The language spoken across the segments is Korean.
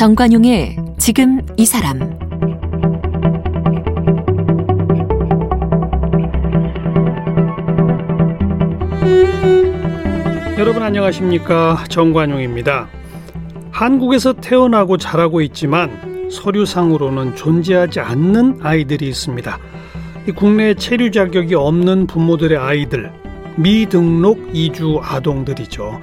정관용의 지금 이 사람 여러분 안녕하십니까 정관용입니다. 한국에서 태어나고 자라고 있지만 서류상으로는 존재하지 않는 아이들이 있습니다. 국내 체류 자격이 없는 부모들의 아이들, 미등록 이주 아동들이죠.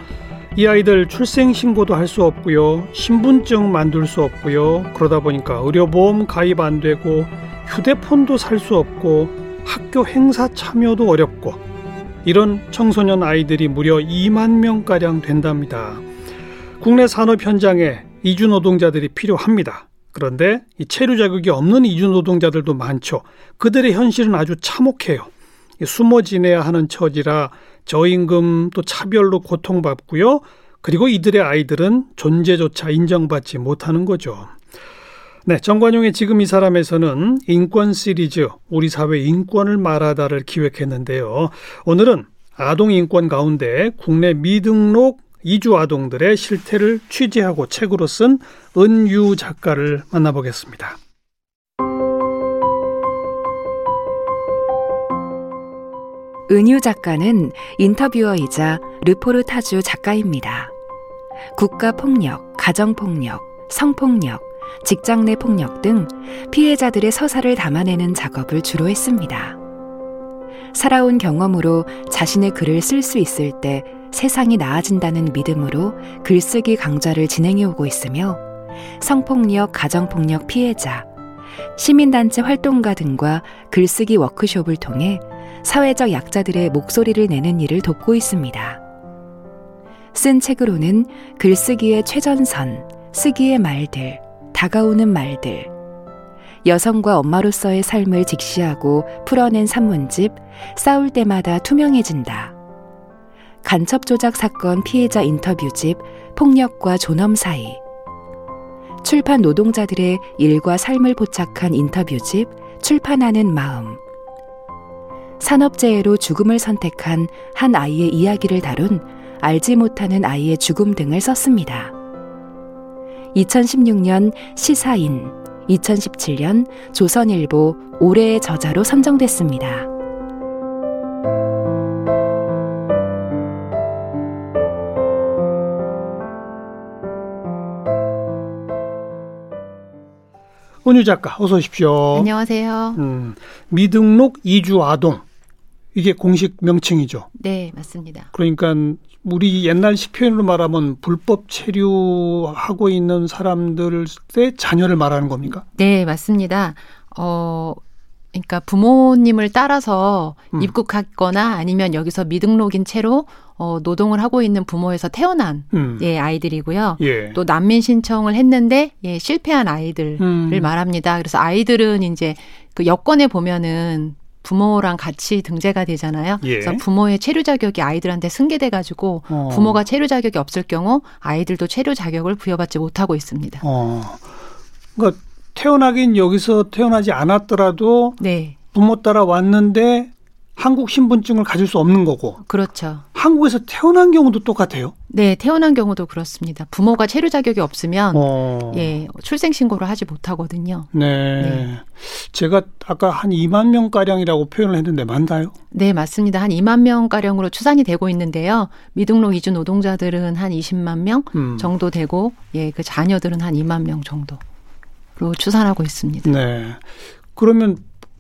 이 아이들 출생 신고도 할 수 없고요. 신분증 만들 수 없고요. 그러다 보니까 의료보험 가입 안 되고 휴대폰도 살 수 없고 학교 행사 참여도 어렵고 이런 청소년 아이들이 무려 2만 명가량 된답니다. 국내 산업 현장에 이주 노동자들이 필요합니다. 그런데 이 체류 자격이 없는 이주 노동자들도 많죠. 그들의 현실은 아주 참혹해요. 숨어 지내야 하는 처지라 저임금 또 차별로 고통받고요. 그리고 이들의 아이들은 존재조차 인정받지 못하는 거죠. 네, 정관용의 지금 이 사람에서는 인권 시리즈 우리 사회 인권을 말하다를 기획했는데요. 오늘은 아동 인권 가운데 국내 미등록 이주 아동들의 실태를 취재하고 책으로 쓴 은유 작가를 만나보겠습니다. 은유 작가는 인터뷰어이자 르포르타주 작가입니다. 국가폭력, 가정폭력, 성폭력, 직장 내 폭력 등 피해자들의 서사를 담아내는 작업을 주로 했습니다. 살아온 경험으로 자신의 글을 쓸 수 있을 때 세상이 나아진다는 믿음으로 글쓰기 강좌를 진행해 오고 있으며 성폭력, 가정폭력 피해자, 시민단체 활동가 등과 글쓰기 워크숍을 통해 사회적 약자들의 목소리를 내는 일을 돕고 있습니다. 쓴 책으로는 글쓰기의 최전선, 쓰기의 말들, 다가오는 말들, 여성과 엄마로서의 삶을 직시하고 풀어낸 산문집 싸울 때마다 투명해진다. 간첩 조작 사건 피해자 인터뷰집 폭력과 존엄 사이. 출판 노동자들의 일과 삶을 포착한 인터뷰집 출판하는 마음. 산업재해로 죽음을 선택한 한 아이의 이야기를 다룬 알지 못하는 아이의 죽음 등을 썼습니다. 2016년 시사인, 2017년 조선일보 올해의 저자로 선정됐습니다. 은유 작가 어서 오십시오. 안녕하세요. 음, 미등록 이주 아동 이게 공식 명칭이죠. 네, 맞습니다. 그러니까 우리 옛날식 표현으로 말하면 불법 체류하고 있는 사람들의 자녀를 말하는 겁니까? 네, 맞습니다. 어, 그러니까 부모님을 따라서 음. 입국했거나 아니면 여기서 미등록인 채로 어, 노동을 하고 있는 부모에서 태어난 음. 예, 아이들이고요. 예. 또 난민 신청을 했는데 예, 실패한 아이들을 음. 말합니다. 그래서 아이들은 이제 그 여권에 보면은 부모랑 같이 등재가 되잖아요. 예. 그래서 부모의 체류 자격이 아이들한테 승계돼 가지고 어. 부모가 체류 자격이 없을 경우 아이들도 체류 자격을 부여받지 못하고 있습니다. 어. 그러니까 태어나긴 여기서 태어나지 않았더라도 네. 부모 따라 왔는데 한국 신분증을 가질 수 없는 거고. 그렇죠. 한국에서 태어난 경우도 똑같아요? 네, 태어난 경우도 그렇습니다. 부모가 체류 자격이 없으면 어. 예, 출생 신고를 하지 못하거든요. 네. 네. 제가 아까 한 2만 명 가량이라고 표현을 했는데 맞나요? 네, 맞습니다. 한 2만 명 가량으로 추산이 되고 있는데요. 미등록 이주 노동자들은 한 20만 명 음. 정도 되고 예, 그 자녀들은 한 2만 명 정도로 추산하고 있습니다. 네. 그러면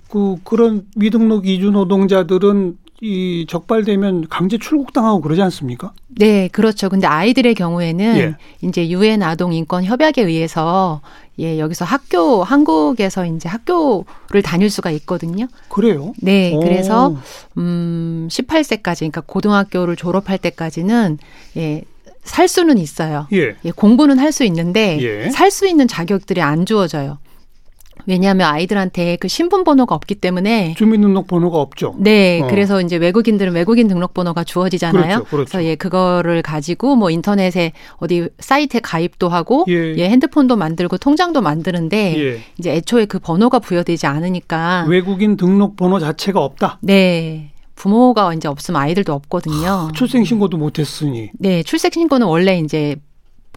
그 그런 미등록 이주 노동자들은 이 적발되면 강제 출국당하고 그러지 않습니까? 네, 그렇죠. 근데 아이들의 경우에는 예. 이제 유엔 아동 인권 협약에 의해서 예, 여기서 학교 한국에서 이제 학교를 다닐 수가 있거든요. 그래요? 네, 오. 그래서 음 18세까지 그러니까 고등학교를 졸업할 때까지는 예, 살 수는 있어요. 예. 예 공부는 할 수 있는데 예. 살수 있는 자격들이 안 주어져요. 왜냐하면 아이들한테 그 신분 번호가 없기 때문에 주민등록 번호가 없죠. 네, 어. 그래서 이제 외국인들은 외국인 등록 번호가 주어지잖아요. 그렇죠, 그렇죠. 그래서 예 그거를 가지고 뭐 인터넷에 어디 사이트에 가입도 하고 예, 예 핸드폰도 만들고 통장도 만드는데 예. 이제 애초에 그 번호가 부여되지 않으니까 외국인 등록 번호 자체가 없다. 네. 부모가 이제 없으면 아이들도 없거든요. 출생신고도 못했으니. 네, 출생신고는 원래 이제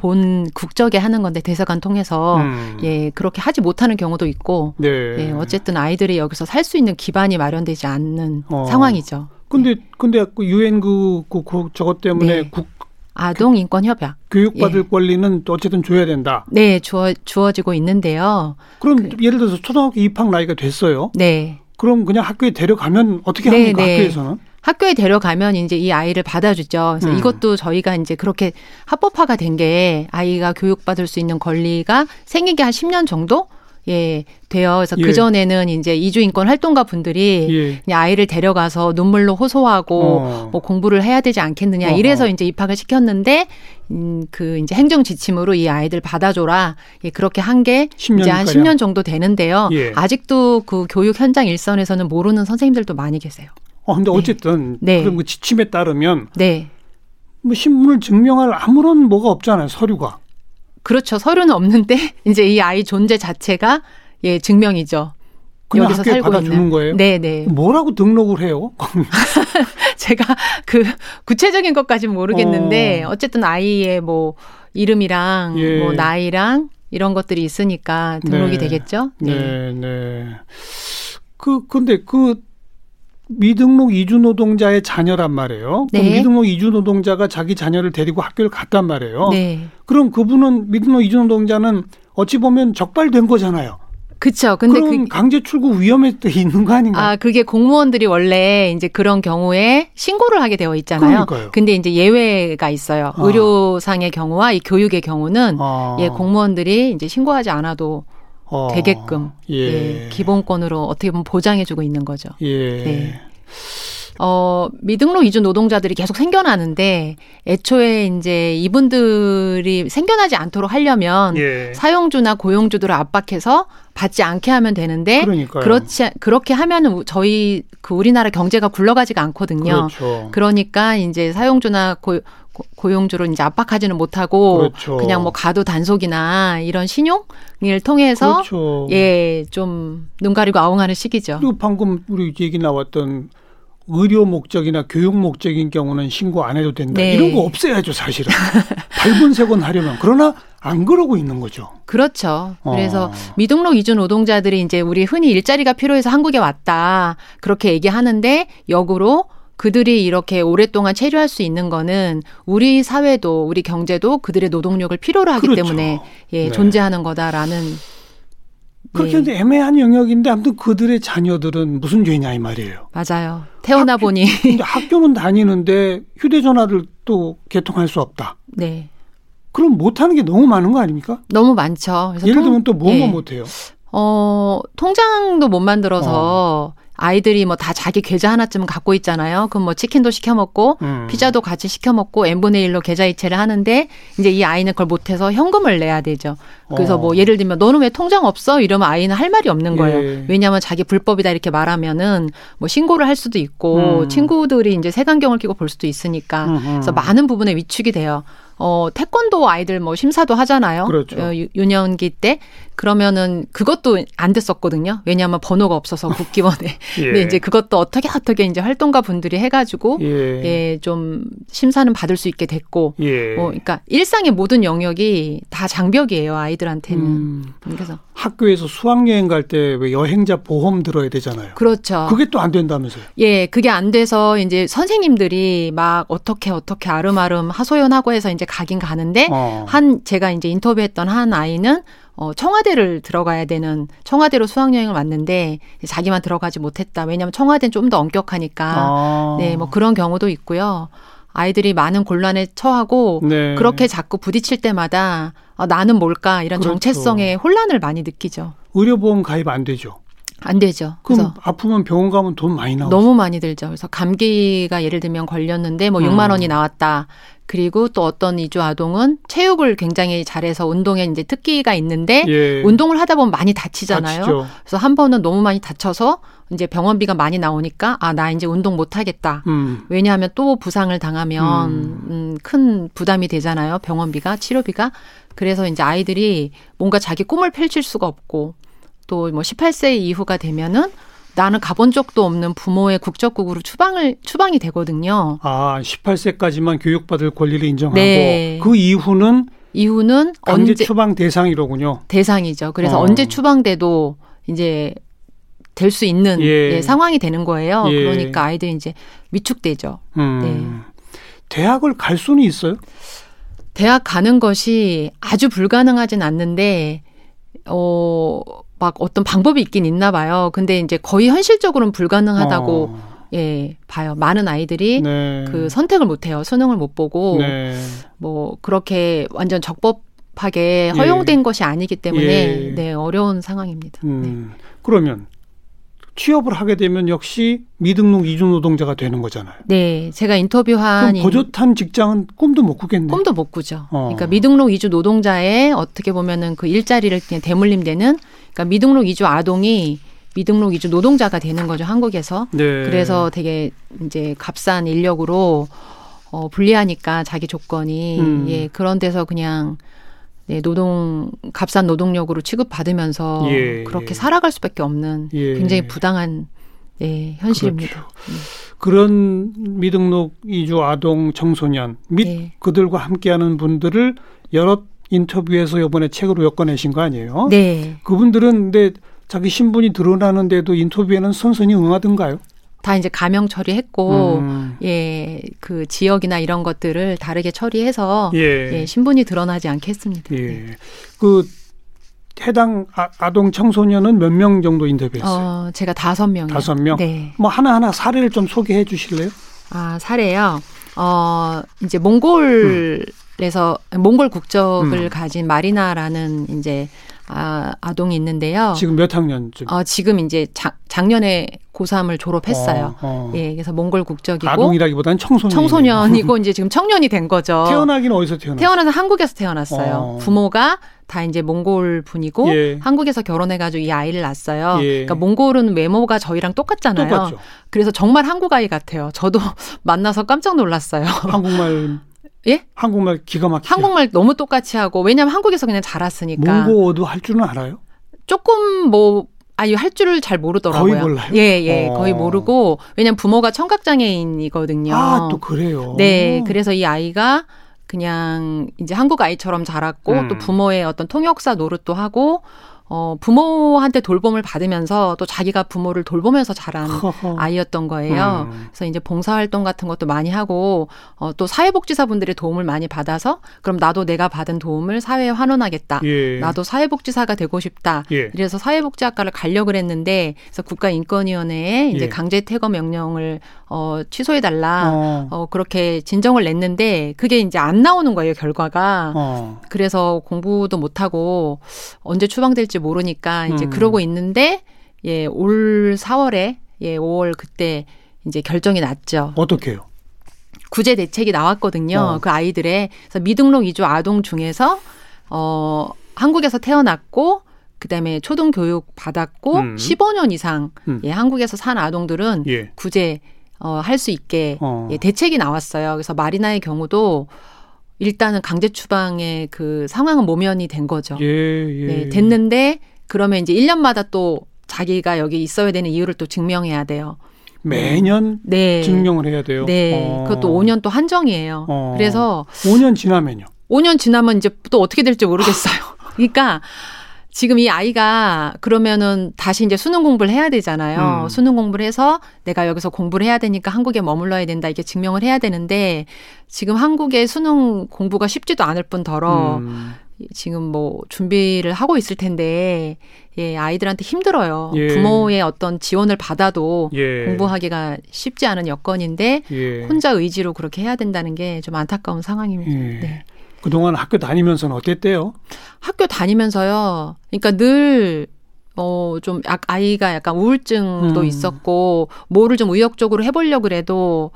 본 국적에 하는 건데 대사관 통해서 음. 예 그렇게 하지 못하는 경우도 있고 네. 예 어쨌든 아이들이 여기서 살 수 있는 기반이 마련되지 않는 어. 상황이죠. 근데 근데 그 유엔 그, 그, 그 저것 때문에 네. 국 아동 인권 협약 교육받을 예. 권리는 어쨌든 줘야 된다. 네, 주어 주어지고 있는데요. 그럼 그, 예를 들어서 초등학교 입학 나이가 됐어요. 네. 그럼 그냥 학교에 데려가면 어떻게 네, 합니까? 네. 학교에서는? 학교에 데려가면 이제 이 아이를 받아주죠. 그래서 음. 이것도 저희가 이제 그렇게 합법화가 된 게 아이가 교육받을 수 있는 권리가 생기게 한 10년 정도 예, 돼요. 그래서 예. 그전에는 이제 이주인권 활동가 분들이 예. 아이를 데려가서 눈물로 호소하고 어. 뭐 공부를 해야 되지 않겠느냐 어허. 이래서 이제 입학을 시켰는데 음, 그 이제 행정 지침으로 이 아이들 받아줘라. 예, 그렇게 한 게 이제 한 10년 정도 되는데요. 예. 아직도 그 교육 현장 일선에서는 모르는 선생님들도 많이 계세요. 어, 근데 네. 어쨌든 네. 그런 그 지침에 따르면 네. 뭐 신분을 증명할 아무런 뭐가 없잖아요. 서류가. 그렇죠. 서류는 없는데 이제 이 아이 존재 자체가 예 증명이죠. 여기서 살고 받아주는 있는. 거예요? 네, 네. 뭐라고 등록을 해요? 제가 그 구체적인 것까지는 모르겠는데 어. 쨌든 아이의 뭐 이름이랑 예. 뭐 나이랑 이런 것들이 있으니까 등록이 네. 되겠죠? 네, 네. 네. 그 근데 그 미등록 이주 노동자의 자녀란 말이에요. 네. 그럼 미등록 이주 노동자가 자기 자녀를 데리고 학교를 갔단 말이에요. 네. 그럼 그분은 미등록 이주 노동자는 어찌 보면 적발된 거잖아요. 그렇죠. 근데 그럼 그 강제 출국 위험에 또 있는 거 아닌가요? 아, 그게 공무원들이 원래 이제 그런 경우에 신고를 하게 되어 있잖아요. 그러니까요. 근데 이제 예외가 있어요. 아. 의료상의 경우와 이 교육의 경우는 아. 예, 공무원들이 이제 신고하지 않아도 어, 되게끔 예. 예. 기본권으로 어떻게 보면 보장해주고 있는 거죠. 예. 네. 어, 미등록 이주 노동자들이 계속 생겨나는데 애초에 이제 이분들이 생겨나지 않도록 하려면 예. 사용주나 고용주들을 압박해서 받지 않게 하면 되는데 그러니까요. 그렇지 그렇게 하면은 저희 그 우리나라 경제가 굴러가지가 않거든요. 그렇죠. 그러니까 이제 사용주나 고, 고용주로 이제 압박하지는 못하고 그렇죠. 그냥 뭐 가도 단속이나 이런 신용을 통해서 그렇죠. 예좀 눈 가리고 아웅하는 시기죠. 그리고 방금 우리 얘기 나왔던 의료 목적이나 교육 목적인 경우는 신고 안 해도 된다. 네. 이런 거 없애야죠, 사실은. 발본색원 하려면. 그러나 안 그러고 있는 거죠. 그렇죠. 그래서 어. 미등록 이주 노동자들이 이제 우리 흔히 일자리가 필요해서 한국에 왔다. 그렇게 얘기하는데 역으로 그들이 이렇게 오랫동안 체류할 수 있는 거는 우리 사회도 우리 경제도 그들의 노동력을 필요로 하기 그렇죠. 때문에 예, 네. 존재하는 거다라는 그렇게 네. 애매한 영역인데 아무튼 그들의 자녀들은 무슨 죄냐 이 말이에요. 맞아요. 태어나 학교, 보니 학교는 다니는데 휴대전화를 또 개통할 수 없다. 네. 그럼 못하는 게 너무 많은 거 아닙니까? 너무 많죠. 예를 들면 또 뭐뭐 예. 못해요? 어 통장도 못 만들어서 어. 아이들이 뭐 다 자기 계좌 하나쯤은 갖고 있잖아요. 그럼 뭐 치킨도 시켜 먹고 음. 피자도 같이 시켜 먹고 n분의 1로 계좌 이체를 하는데 이제 이 아이는 그걸 못해서 현금을 내야 되죠. 그래서 뭐 어. 뭐 예를 들면 너는 왜 통장 없어? 이러면 아이는 할 말이 없는 거예요. 예. 왜냐하면 자기 불법이다 이렇게 말하면은 뭐 신고를 할 수도 있고 음. 친구들이 이제 색안경을 끼고 볼 수도 있으니까 음음. 그래서 많은 부분에 위축이 돼요. 어, 태권도 아이들 뭐 심사도 하잖아요. 그렇죠. 어, 유년기 때. 그러면은 그것도 안 됐었거든요. 왜냐하면 번호가 없어서 국기원에. 예. 근데 이제 그것도 어떻게 어떻게 이제 활동가 분들이 해가지고 예. 예, 좀 심사는 받을 수 있게 됐고. 예. 뭐, 그러니까 일상의 모든 영역이 다 장벽이에요 아이들한테는. 음. 그래서 학교에서 수학여행 갈 때 왜 여행자 보험 들어야 되잖아요. 그렇죠. 그게 또 안 된다면서요? 예, 그게 안 돼서 이제 선생님들이 막 어떻게 어떻게 아름아름 하소연하고 해서 이제 가긴 가는데 어. 한 제가 이제 인터뷰했던 한 아이는 어, 청와대를 들어가야 되는 청와대로 수학여행을 왔는데 자기만 들어가지 못했다. 왜냐하면 청와대는 좀 더 엄격하니까. 아. 네, 뭐 그런 경우도 있고요. 아이들이 많은 곤란에 처하고 네. 그렇게 자꾸 부딪힐 때마다 어, 나는 뭘까 이런 그렇죠. 정체성의 혼란을 많이 느끼죠. 의료보험 가입 안 되죠. 안 되죠. 그럼 아프면 병원 가면 돈 많이 나오죠. 너무 많이 들죠. 그래서 감기가 예를 들면 걸렸는데 뭐 6만 음. 원이 나왔다. 그리고 또 어떤 이주 아동은 체육을 굉장히 잘해서 운동에 이제 특기가 있는데 예. 운동을 하다 보면 많이 다치잖아요. 다치죠. 그래서 한 번은 너무 많이 다쳐서 이제 병원비가 많이 나오니까 아 나 이제 운동 못 하겠다. 음. 왜냐하면 또 부상을 당하면 음. 음, 큰 부담이 되잖아요. 병원비가 치료비가. 그래서 이제 아이들이 뭔가 자기 꿈을 펼칠 수가 없고 또 뭐 18세 이후가 되면은 나는 가본 적도 없는 부모의 국적국으로 추방을 추방이 되거든요. 아, 18세까지만 교육받을 권리를 인정하고 네. 그 이후는 이후는 언제 추방 대상이로군요. 대상이죠. 그래서 어. 언제 추방돼도 이제 될 수 있는 예. 예, 상황이 되는 거예요. 예. 그러니까 아이들이 이제 위축되죠. 음. 네. 대학을 갈 수는 있어요? 대학 가는 것이 아주 불가능하진 않는데 어. 막 어떤 방법이 있긴 있나 봐요. 근데 이제 거의 현실적으로는 불가능하다고 어. 예, 봐요. 많은 아이들이 네. 그 선택을 못 해요. 수능을 못 보고 네. 뭐 그렇게 완전 적법하게 허용된 예. 것이 아니기 때문에 예. 네, 어려운 상황입니다. 음. 네. 그러면 취업을 하게 되면 역시 미등록 이주 노동자가 되는 거잖아요. 네, 제가 인터뷰한 버젓한 직장은 꿈도 못 꾸겠네. 꿈도 못 꾸죠. 어. 그러니까 미등록 이주 노동자의 어떻게 보면은 그 일자리를 그냥 대물림되는 그러니까 미등록 이주 아동이 미등록 이주 노동자가 되는 거죠 한국에서. 네. 그래서 되게 이제 값싼 인력으로 어, 불리하니까 자기 조건이 음. 예 그런 데서 그냥 네, 노동 값싼 노동력으로 취급받으면서 예, 그렇게 예. 살아갈 수밖에 없는 예. 굉장히 부당한 예, 현실입니다. 그렇죠. 음. 그런 미등록 이주 아동 청소년 및 네. 그들과 함께하는 분들을 여러 인터뷰에서 이번에 책으로 엮어내신 거 아니에요? 네. 그분들은 근데 자기 신분이 드러나는데도 인터뷰에는 선선히 응하던가요? 다 이제 가명 처리했고 음. 예, 그 지역이나 이런 것들을 다르게 처리해서 예, 예 신분이 드러나지 않게 했습니다. 예. 네. 그 해당 아, 동 청소년은 몇 명 정도 인터뷰했어요? 어, 제가 다섯 명이요. 다섯 명. 네. 뭐 하나 하나 사례를 좀 소개해 주실래요? 아, 사례요. 어, 이제 몽골 음. 몽골 국적을 음. 가진 마리나라는 이제 아, 아동이 있는데요. 지금 몇 학년쯤? 어, 지금 이제 작, 작년에 고3을 졸업했어요. 어, 어. 예, 그래서 몽골 국적이고 아동이라기보다는 청소년 청소년이고 이제 지금 청년이 된 거죠. 태어나기는 어디서 태어났어요? 태어나서 한국에서 태어났어요. 어. 부모가 다 이제 몽골 분이고 예. 한국에서 결혼해가지고 이 아이를 낳았어요. 예. 그러니까 몽골은 외모가 저희랑 똑같잖아요. 똑같죠. 그래서 정말 한국 아이 같아요. 저도 만나서 깜짝 놀랐어요. 한국말 예? 한국말 기가 막히게. 한국말 너무 똑같이 하고 왜냐면 한국에서 그냥 자랐으니까. 몽고어도 할 줄은 알아요? 조금 뭐 아니 할 줄을 잘 모르더라고요. 거의 몰라요. 예, 예, 어. 거의 모르고 왜냐면 부모가 청각 장애인이거든요. 아, 또 그래요. 네, 그래서 이 아이가 그냥 이제 한국 아이처럼 자랐고 음. 또 부모의 어떤 통역사 노릇도 하고 어, 부모한테 돌봄을 받으면서 또 자기가 부모를 돌보면서 자란 아이였던 거예요. 음. 그래서 이제 봉사활동 같은 것도 많이 하고, 어, 또 사회복지사분들의 도움을 많이 받아서, 그럼 나도 내가 받은 도움을 사회에 환원하겠다. 예. 나도 사회복지사가 되고 싶다. 예. 그래서 사회복지학과를 가려고 했는데, 그래서 국가인권위원회에 이제 예. 강제 퇴거 명령을 어, 취소해달라. 어. 어. 그렇게 진정을 냈는데, 그게 이제 안 나오는 거예요, 결과가. 어. 그래서 공부도 못하고, 언제 추방될지 모르니까 이제 음. 그러고 있는데 예, 올 4월에 예, 5월 그때 이제 결정이 났죠. 어떻게요? 구제 대책이 나왔거든요. 어. 그 아이들의 그래서 미등록 이주 아동 중에서 어 한국에서 태어났고 그다음에 초등 교육 받았고 음. 15년 이상 음. 예, 한국에서 산 아동들은 예. 구제 어, 할 수 있게 어. 예, 대책이 나왔어요. 그래서 마리나의 경우도 일단은 강제 추방의 그 상황은 모면이 된 거죠. 예, 예. 네, 됐는데 그러면 이제 1년마다 또 자기가 여기 있어야 되는 이유를 또 증명해야 돼요. 매년 네. 증명을 해야 돼요. 네. 어. 그것도 5년 또 한정이에요. 어. 그래서 5년 지나면요. 5년 지나면 이제 또 어떻게 될지 모르겠어요. 그러니까 지금 이 아이가 그러면은 다시 이제 수능 공부를 해야 되잖아요. 음. 수능 공부를 해서 내가 여기서 공부를 해야 되니까 한국에 머물러야 된다 이렇게 증명을 해야 되는데 지금 한국의 수능 공부가 쉽지도 않을 뿐더러 음. 지금 뭐 준비를 하고 있을 텐데 예, 아이들한테 힘들어요. 예. 부모의 어떤 지원을 받아도 예. 공부하기가 쉽지 않은 여건인데 예. 혼자 의지로 그렇게 해야 된다는 게 좀 안타까운 상황입니다. 예. 네. 그동안 학교 다니면서는 어땠대요? 학교 다니면서요. 그러니까 늘 어, 좀, 아이가 약간 우울증도 음. 있었고, 뭐를 좀 의욕적으로 해보려고 그래도,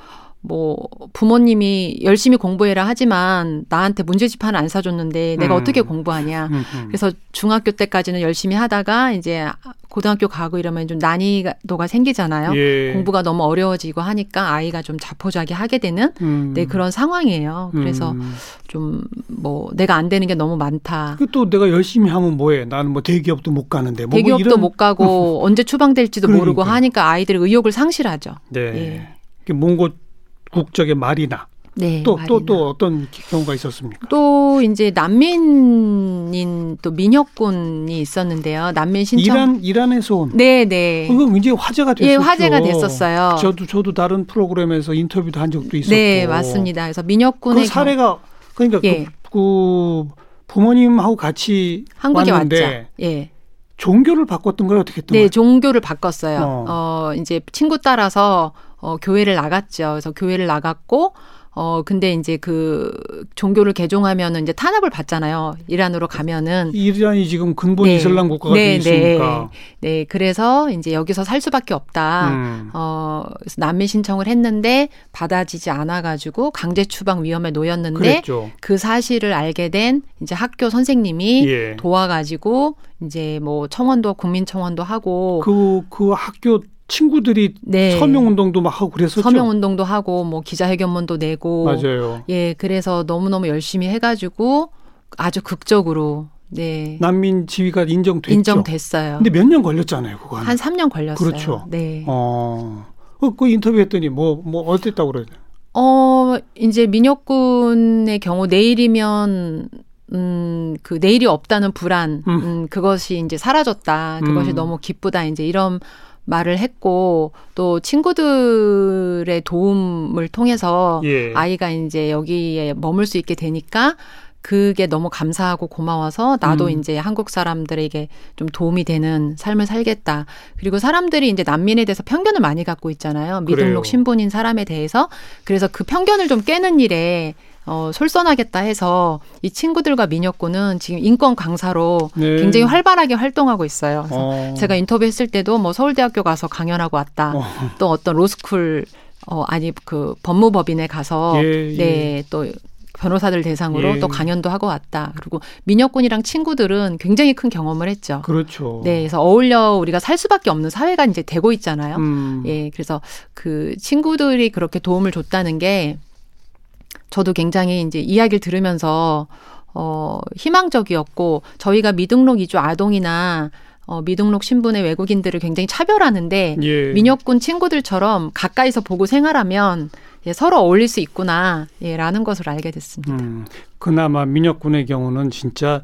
뭐 부모님이 열심히 공부해라 하지만 나한테 문제집하는 안 사줬는데 내가 음. 어떻게 공부하냐. 음, 음. 그래서 중학교 때까지는 열심히 하다가 이제 고등학교 가고 이러면 좀 난이도가 생기잖아요. 예. 공부가 너무 어려워지고 하니까 아이가 좀 자포자기 하게 되는 음. 네, 그런 상황이에요. 그래서 음. 좀뭐 내가 안 되는 게 너무 많다. 또 내가 열심히 하면 뭐해? 나는 뭐 대기업도 못 가는데. 뭐, 뭐 대기업도 뭐못 가고 언제 추방될지도 그러니까. 모르고 하니까 아이들의 의욕을 상실하죠. 네. 예. 몽고 국적의 말이나 네. 또또 또 어떤 경우가 있었습니까? 또 이제 난민인 또 민혁군이 있었는데요. 난민 신청 이란 이란에서 온. 네, 네. 그거 굉장히 화제가 됐었죠. 예, 화제가 됐었어요. 저도 저도 다른 프로그램에서 인터뷰도 한 적도 있었고. 네, 맞습니다. 그래서 민혁군의 그 사례가 그러니까 예. 그, 그 부모님하고 같이 한국에 왔는데 왔죠. 예. 종교를 바꿨던 거예요, 어떻게 했던 네, 거예요? 종교를 바꿨어요. 어. 어. 이제 친구 따라서 어, 교회를 나갔죠. 그래서 교회를 나갔고, 어, 근데 이제 그 종교를 개종하면은 이제 탄압을 받잖아요. 이란으로 가면은. 이란이 지금 근본 네. 이슬람 국가가 네, 돼 있으니까. 네, 그래서 이제 여기서 살 수밖에 없다. 음. 어, 그래서 난민 신청을 했는데 받아지지 않아가지고 강제 추방 위험에 놓였는데 그랬죠. 그 사실을 알게 된 이제 학교 선생님이 예. 도와가지고 이제 뭐 청원도 국민청원도 하고 그, 그 학교 친구들이 네. 서명 운동도 막 하고 그랬었죠. 서명 운동도 하고 뭐 기자회견문도 내고 맞아요. 예 그래서 너무 너무 열심히 해 가지고 아주 극적으로 네 난민 지위가 인정됐죠. 인정됐어요. 근데 몇 년 걸렸잖아요, 그거 한 3년 걸렸어요. 그렇죠. 네. 어. 그, 그 인터뷰했더니 뭐, 뭐, 어땠다고 그래요? 어, 이제 민혁군의 경우 내일이면 음, 그 내일이 없다는 불안, 음. 음, 그것이 이제 사라졌다. 그것이 음. 너무 기쁘다. 이제 이런 말을 했고 또 친구들의 도움을 통해서 예. 아이가 이제 여기에 머물 수 있게 되니까 그게 너무 감사하고 고마워서 나도 음. 이제 한국 사람들에게 좀 도움이 되는 삶을 살겠다. 그리고 사람들이 이제 난민에 대해서 편견을 많이 갖고 있잖아요. 미등록 신분인 사람에 대해서. 그래서 그 편견을 좀 깨는 일에 어, 솔선하겠다 해서 이 친구들과 민혁군은 지금 인권 강사로 네. 굉장히 활발하게 활동하고 있어요. 그래서 어. 제가 인터뷰했을 때도 뭐 서울대학교 가서 강연하고 왔다. 어. 또 어떤 로스쿨 어 아니 그 법무법인에 가서 예, 예. 네또 변호사들 대상으로 예. 또 강연도 하고 왔다. 그리고 민혁군이랑 친구들은 굉장히 큰 경험을 했죠. 그렇죠. 네, 그래서 어울려 우리가 살 수밖에 없는 사회가 이제 되고 있잖아요. 음. 예, 그래서 그 친구들이 그렇게 도움을 줬다는 게 저도 굉장히 이제 이야기를 들으면서 어, 희망적이었고 저희가 미등록 이주 아동이나 어, 미등록 신분의 외국인들을 굉장히 차별하는데 예. 민혁군 친구들처럼 가까이서 보고 생활하면 예, 서로 어울릴 수 있구나 예, 라는 것을 알게 됐습니다. 음, 그나마 민혁군의 경우는 진짜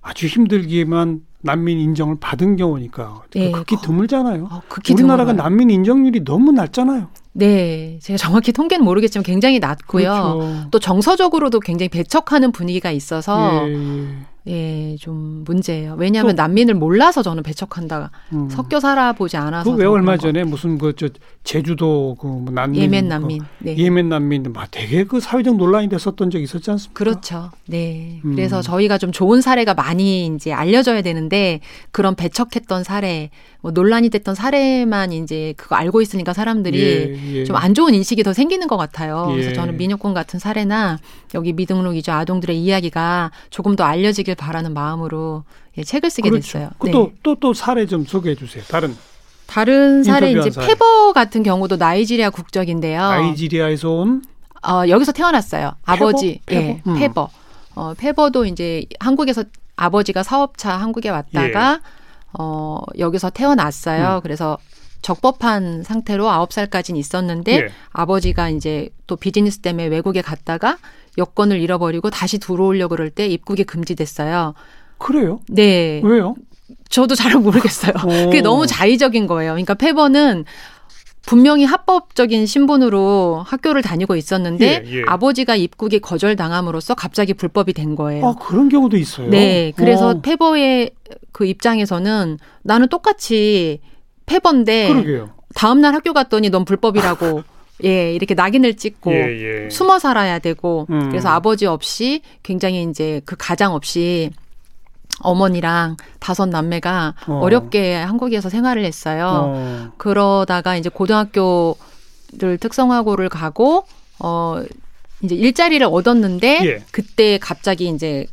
아주 힘들기만 난민 인정을 받은 경우니까 예, 극히 거- 드물잖아요. 어, 극히 우리나라가 드물어요. 난민 인정률이 너무 낮잖아요. 네, 제가 정확히 통계는 모르겠지만 굉장히 낮고요. 그렇죠. 또 정서적으로도 굉장히 배척하는 분위기가 있어서 예, 예. 예, 좀 문제예요. 왜냐하면 또- 난민을 몰라서 저는 배척한다. 음. 섞여 살아보지 않아서. 그 왜 얼마 그런 거. 전에 무슨 그 저 제주도 그뭐 난민 예멘 그 난민. 네. 예멘 난민 막 되게 그 사회적 논란이 됐었던 적 있었지 않습니까? 그렇죠. 네. 음. 그래서 저희가 좀 좋은 사례가 많이 이제 알려져야 되는데 그런 배척했던 사례, 뭐 논란이 됐던 사례만 이제 그거 알고 있으니까 사람들이 예, 예. 좀안 좋은 인식이 더 생기는 것 같아요. 예. 그래서 저는 민혁군 같은 사례나 여기 미등록 이주 아동들의 이야기가 조금 더 알려지길 바라는 마음으로 예, 책을 쓰게 됐어요. 네. 그또또 또 사례 좀 소개해 주세요. 다른 다른 사례 이제 사례. 페버 같은 경우도 나이지리아 국적인데요. 나이지리아에서 온 어, 여기서 태어났어요. 아버지, 페버? 예, 음. 페버. 어, 페버도 이제 한국에서 아버지가 사업차 한국에 왔다가 어, 여기서 태어났어요. 음. 그래서 적법한 상태로 아홉 살까지는 있었는데 예. 아버지가 이제 또 비즈니스 때문에 외국에 갔다가 여권을 잃어버리고 다시 들어오려고 그럴 때 입국이 금지됐어요. 그래요? 네. 왜요? 저도 잘 모르겠어요. 오. 그게 너무 자의적인 거예요. 그러니까 페버는 분명히 합법적인 신분으로 학교를 다니고 있었는데 예, 예. 아버지가 입국이 거절당함으로써 갑자기 불법이 된 거예요. 아 그런 경우도 있어요. 네. 그래서 어, 페버의 그 입장에서는 나는 똑같이 페버인데 그러게요. 다음 날 학교 갔더니 넌 불법이라고 예, 이렇게 낙인을 찍고 예, 예. 숨어 살아야 되고 음. 그래서 아버지 없이 굉장히 이제 그 가장 없이 어머니랑 다섯 남매가 어. 어. 렵게 한국에서 생활을 했어요. 어. 그러다가 이제 고등학교를 특성화고를 가고 어 이제 일자리를 얻었는데 예. 그때 갑자기 이제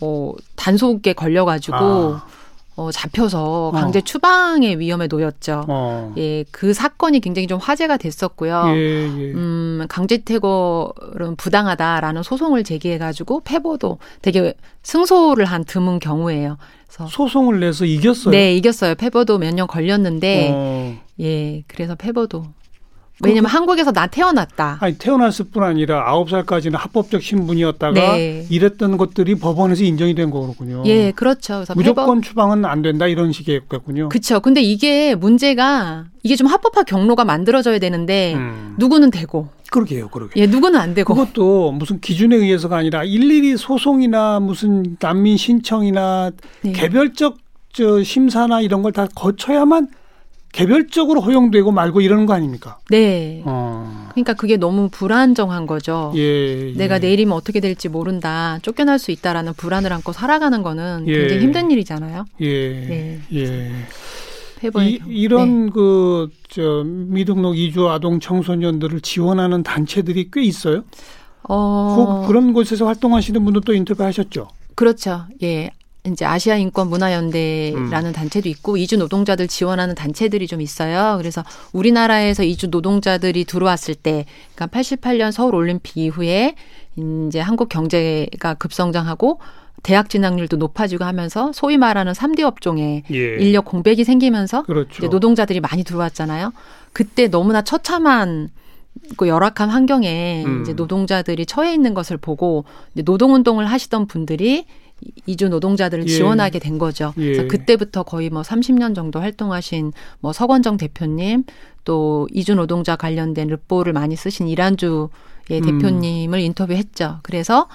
어 단속에 걸려 가지고 아. 어 잡혀서 강제 추방의 위험에 놓였죠. 어. 예, 그 사건이 굉장히 좀 화제가 됐었고요. 예, 예. 음, 강제 퇴거는 부당하다라는 소송을 제기해가지고 패보도 되게 승소를 한 드문 경우예요. 그래서 소송을 내서 이겼어요. 네 이겼어요. 패보도 몇 년 걸렸는데 어. 예, 그래서 패보도 왜냐면 그, 한국에서 나 태어났다. 아니 태어났을 뿐 아니라 아홉 살까지는 합법적 신분이었다가 네. 이랬던 것들이 법원에서 인정이 된 거군요. 예, 그렇죠. 그래서 무조건 폐법... 추방은 안 된다 이런 식이었군요. 그렇죠. 근데 이게 문제가 이게 좀 합법화 경로가 만들어져야 되는데 음. 누구는 되고 그러게요, 그러게. 예, 누구는 안 되고. 그것도 무슨 기준에 의해서가 아니라 일일이 소송이나 무슨 난민 신청이나 네. 개별적 저 심사나 이런 걸 다 거쳐야만 개별적으로 허용되고 말고 이러는 거 아닙니까? 네. 어. 그러니까 그게 너무 불안정한 거죠. 예, 예. 내가 내일이면 어떻게 될지 모른다. 쫓겨날 수 있다라는 불안을 안고 살아가는 거는 예. 굉장히 힘든 일이잖아요. 예. 네. 예. 이, 이런 네. 그저 미등록 이주 아동 청소년들을 지원하는 단체들이 꽤 있어요. 어. 그런 곳에서 활동하시는 분도 또 인터뷰하셨죠. 그렇죠. 예. 이제 아시아 인권 문화 연대라는 음. 단체도 있고 이주 노동자들 지원하는 단체들이 좀 있어요. 그래서 우리나라에서 이주 노동자들이 들어왔을 때 그러니까 88년 서울 올림픽 이후에 이제 한국 경제가 급성장하고 대학 진학률도 높아지고 하면서 소위 말하는 3대 업종에 예. 인력 공백이 생기면서 그렇죠. 노동자들이 많이 들어왔잖아요. 그때 너무나 처참한 그 열악한 환경에 음. 이제 노동자들이 처해 있는 것을 보고 노동운동을 하시던 분들이 이주 노동자들을 예. 지원하게 된 거죠. 예. 그래서 그때부터 거의 뭐 30년 정도 활동하신 뭐 서건정 대표님 또 이주 노동자 관련된 르포를 많이 쓰신 이란주의 음. 대표님을 인터뷰했죠. 그래서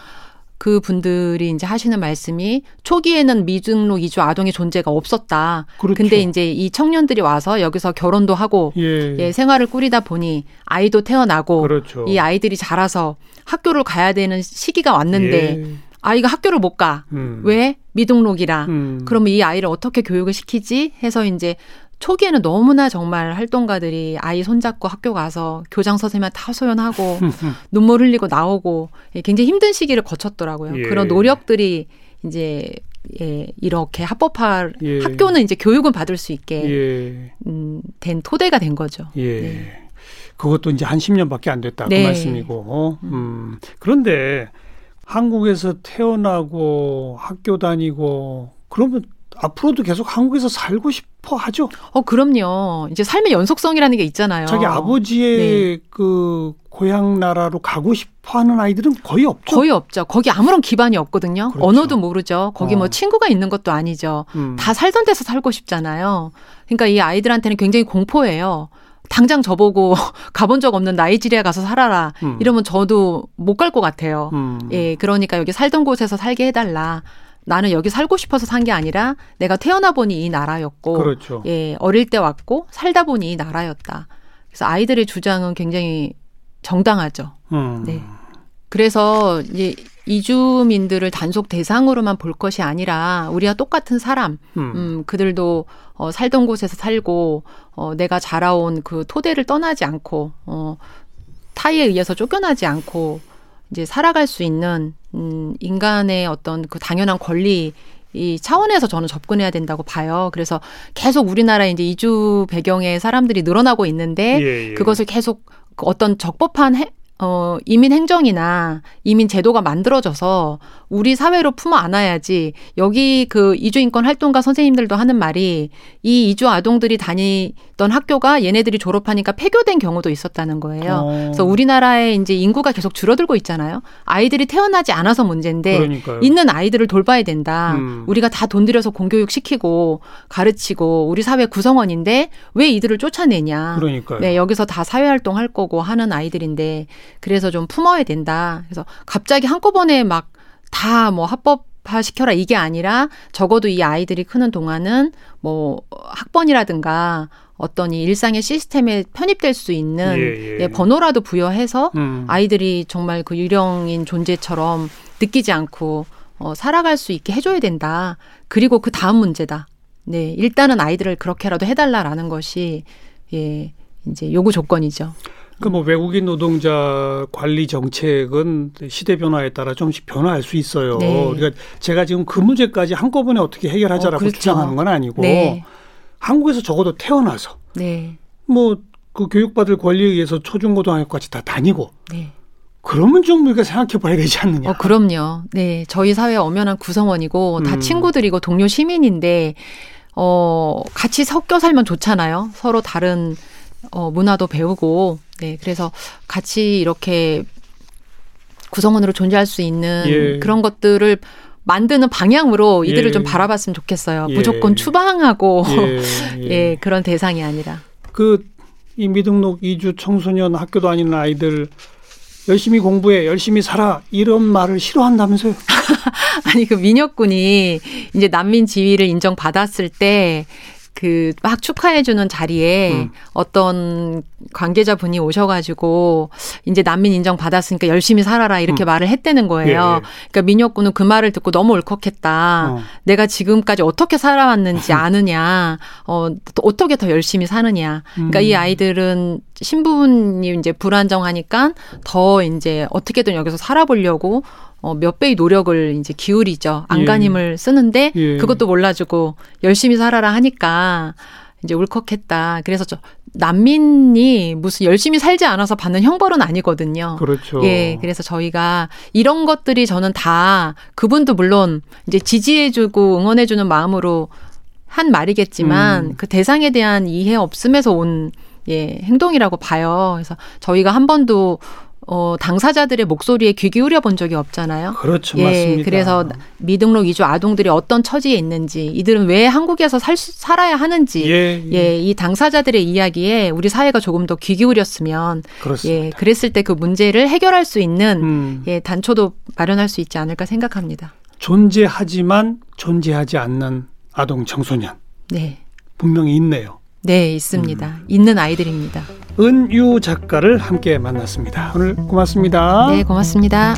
그 분들이 이제 하시는 말씀이 초기에는 미등록 이주 아동의 존재가 없었다. 그렇죠. 근데 이제 이 청년들이 와서 여기서 결혼도 하고 예. 예 생활을 꾸리다 보니 아이도 태어나고 그렇죠. 이 아이들이 자라서 학교를 가야 되는 시기가 왔는데 예. 아이가 학교를 못 가. 음. 왜? 미등록이라. 음. 그러면 이 아이를 어떻게 교육을 시키지? 해서 이제 초기에는 너무나 정말 활동가들이 아이 손잡고 학교 가서 교장 선생님한테 하소연하고 눈물 흘리고 나오고 예, 굉장히 힘든 시기를 거쳤더라고요. 예. 그런 노력들이 이제 예, 이렇게 합법화 예. 학교는 이제 교육을 받을 수 있게 예. 음, 된 토대가 된 거죠. 예. 네. 그것도 이제 한 10년밖에 안 됐다 그 네. 그 말씀이고. 음. 그런데 한국에서 태어나고 학교 다니고 그러면 앞으로도 계속 한국에서 살고 싶어 하죠. 어, 그럼요. 이제 삶의 연속성이라는 게 있잖아요. 자기 아버지의 네. 그 고향 나라로 가고 싶어 하는 아이들은 거의 없죠. 거의 없죠. 거기 아무런 기반이 없거든요. 그렇죠. 언어도 모르죠. 거기 뭐 어. 뭐 친구가 있는 것도 아니죠. 음. 다 살던 데서 살고 싶잖아요. 그러니까 이 아이들한테는 굉장히 공포예요. 당장 저보고 가본 적 없는 나이지리아 가서 살아라. 음. 이러면 저도 못 갈 것 같아요. 음. 예, 그러니까 여기 살던 곳에서 살게 해달라. 나는 여기 살고 싶어서 산 게 아니라 내가 태어나 보니 이 나라였고, 그렇죠. 예, 어릴 때 왔고 살다 보니 이 나라였다. 그래서 아이들의 주장은 굉장히 정당하죠. 음. 네. 그래서 이제 이주민들을 단속 대상으로만 볼 것이 아니라 우리와 똑같은 사람, 음, 음 그들도 어, 살던 곳에서 살고 어, 내가 자라온 그 토대를 떠나지 않고 어, 타의에 의해서 쫓겨나지 않고 이제 살아갈 수 있는 음, 인간의 어떤 그 당연한 권리 이 차원에서 저는 접근해야 된다고 봐요. 그래서 계속 우리나라 이제 이주 배경의 사람들이 늘어나고 있는데 예, 예. 그것을 계속 어떤 적법한 해, 어, 이민 행정이나 이민 제도가 만들어져서 우리 사회로 품어 안아야지 여기 그 이주인권 활동가 선생님들도 하는 말이 이 이주 아동들이 다니던 학교가 얘네들이 졸업하니까 폐교된 경우도 있었다는 거예요. 어. 그래서 우리나라에 이제 인구가 계속 줄어들고 있잖아요. 아이들이 태어나지 않아서 문제인데 그러니까요. 있는 아이들을 돌봐야 된다. 음. 우리가 다 돈 들여서 공교육 시키고 가르치고 우리 사회 구성원인데 왜 이들을 쫓아내냐. 그러니까요. 네, 여기서 다 사회 활동 할 거고 하는 아이들인데 그래서 좀 품어야 된다. 그래서 갑자기 한꺼번에 막 다 뭐 합법 화 시켜라 이게 아니라 적어도 이 아이들이 크는 동안은 뭐 학번이라든가 어떤 이 일상의 시스템에 편입될 수 있는 예, 예. 예, 번호라도 부여해서 음. 아이들이 정말 그 유령인 존재처럼 느끼지 않고 어, 살아갈 수 있게 해줘야 된다. 그리고 그 다음 문제다. 네, 일단은 아이들을 그렇게라도 해달라라는 것이 예, 이제 요구 조건이죠. 그뭐 외국인 노동자 관리 정책은 시대 변화에 따라 좀씩 변화할 수 있어요. 네. 그러니까 제가 지금 그 문제까지 한꺼번에 어떻게 해결하자라고 어, 그렇죠. 주장하는 건 아니고 네. 한국에서 적어도 태어나서 네. 뭐그 교육받을 권리에 의해서 초중고등학교까지 다 다니고 네. 그러면 좀 우리가 생각해 봐야 되지 않느냐. 어, 그럼요. 네. 저희 사회 엄연한 구성원이고 다 음. 친구들이고 동료 시민인데 어, 같이 섞여 살면 좋잖아요. 서로 다른 어, 문화도 배우고, 네, 그래서 같이 이렇게 구성원으로 존재할 수 있는 예. 그런 것들을 만드는 방향으로 이들을 예. 좀 바라봤으면 좋겠어요. 예. 무조건 추방하고 예. 예. 그런 대상이 아니라. 그 이 미등록 이주 청소년 학교도 아닌 아이들 열심히 공부해, 열심히 살아 이런 말을 싫어한다면서요? 아니 그 민혁군이 이제 난민 지위를 인정받았을 때 그 막 축하해주는 자리에 음. 어떤 관계자분이 오셔가지고 이제 난민 인정 받았으니까 열심히 살아라 이렇게 음. 말을 했다는 거예요. 예, 예. 그러니까 민혁군은 그 말을 듣고 너무 울컥했다. 어. 내가 지금까지 어떻게 살아왔는지 아느냐. 어 어떻게 더 열심히 사느냐. 그러니까 음. 이 아이들은 신분이 이제 불안정하니까 더 이제 어떻게든 여기서 살아보려고 어, 몇 배의 노력을 이제 기울이죠. 안간힘을 예. 쓰는데 예. 그것도 몰라주고 열심히 살아라 하니까 이제 울컥했다. 그래서 저 난민이 무슨 열심히 살지 않아서 받는 형벌은 아니거든요. 그렇죠. 예. 그래서 저희가 이런 것들이 저는 다 그분도 물론 이제 지지해주고 응원해주는 마음으로 한 말이겠지만 음. 그 대상에 대한 이해 없음에서 온 예, 행동이라고 봐요. 그래서 저희가 한 번도 어, 당사자들의 목소리에 귀 기울여 본 적이 없잖아요. 그렇죠. 예, 맞습니다. 그래서 미등록 이주 아동들이 어떤 처지에 있는지, 이들은 왜 한국에서 살 수, 살아야 하는지, 예, 예. 예, 이 당사자들의 이야기에 우리 사회가 조금 더 귀 기울였으면, 그렇습니다. 예, 그랬을 때 그 문제를 해결할 수 있는 음. 예, 단초도 마련할 수 있지 않을까 생각합니다. 존재하지만 존재하지 않는 아동 청소년. 네. 분명히 있네요. 네, 있습니다. 음. 있는 아이들입니다. 은유 작가를 함께 만났습니다. 오늘 고맙습니다. 네, 고맙습니다.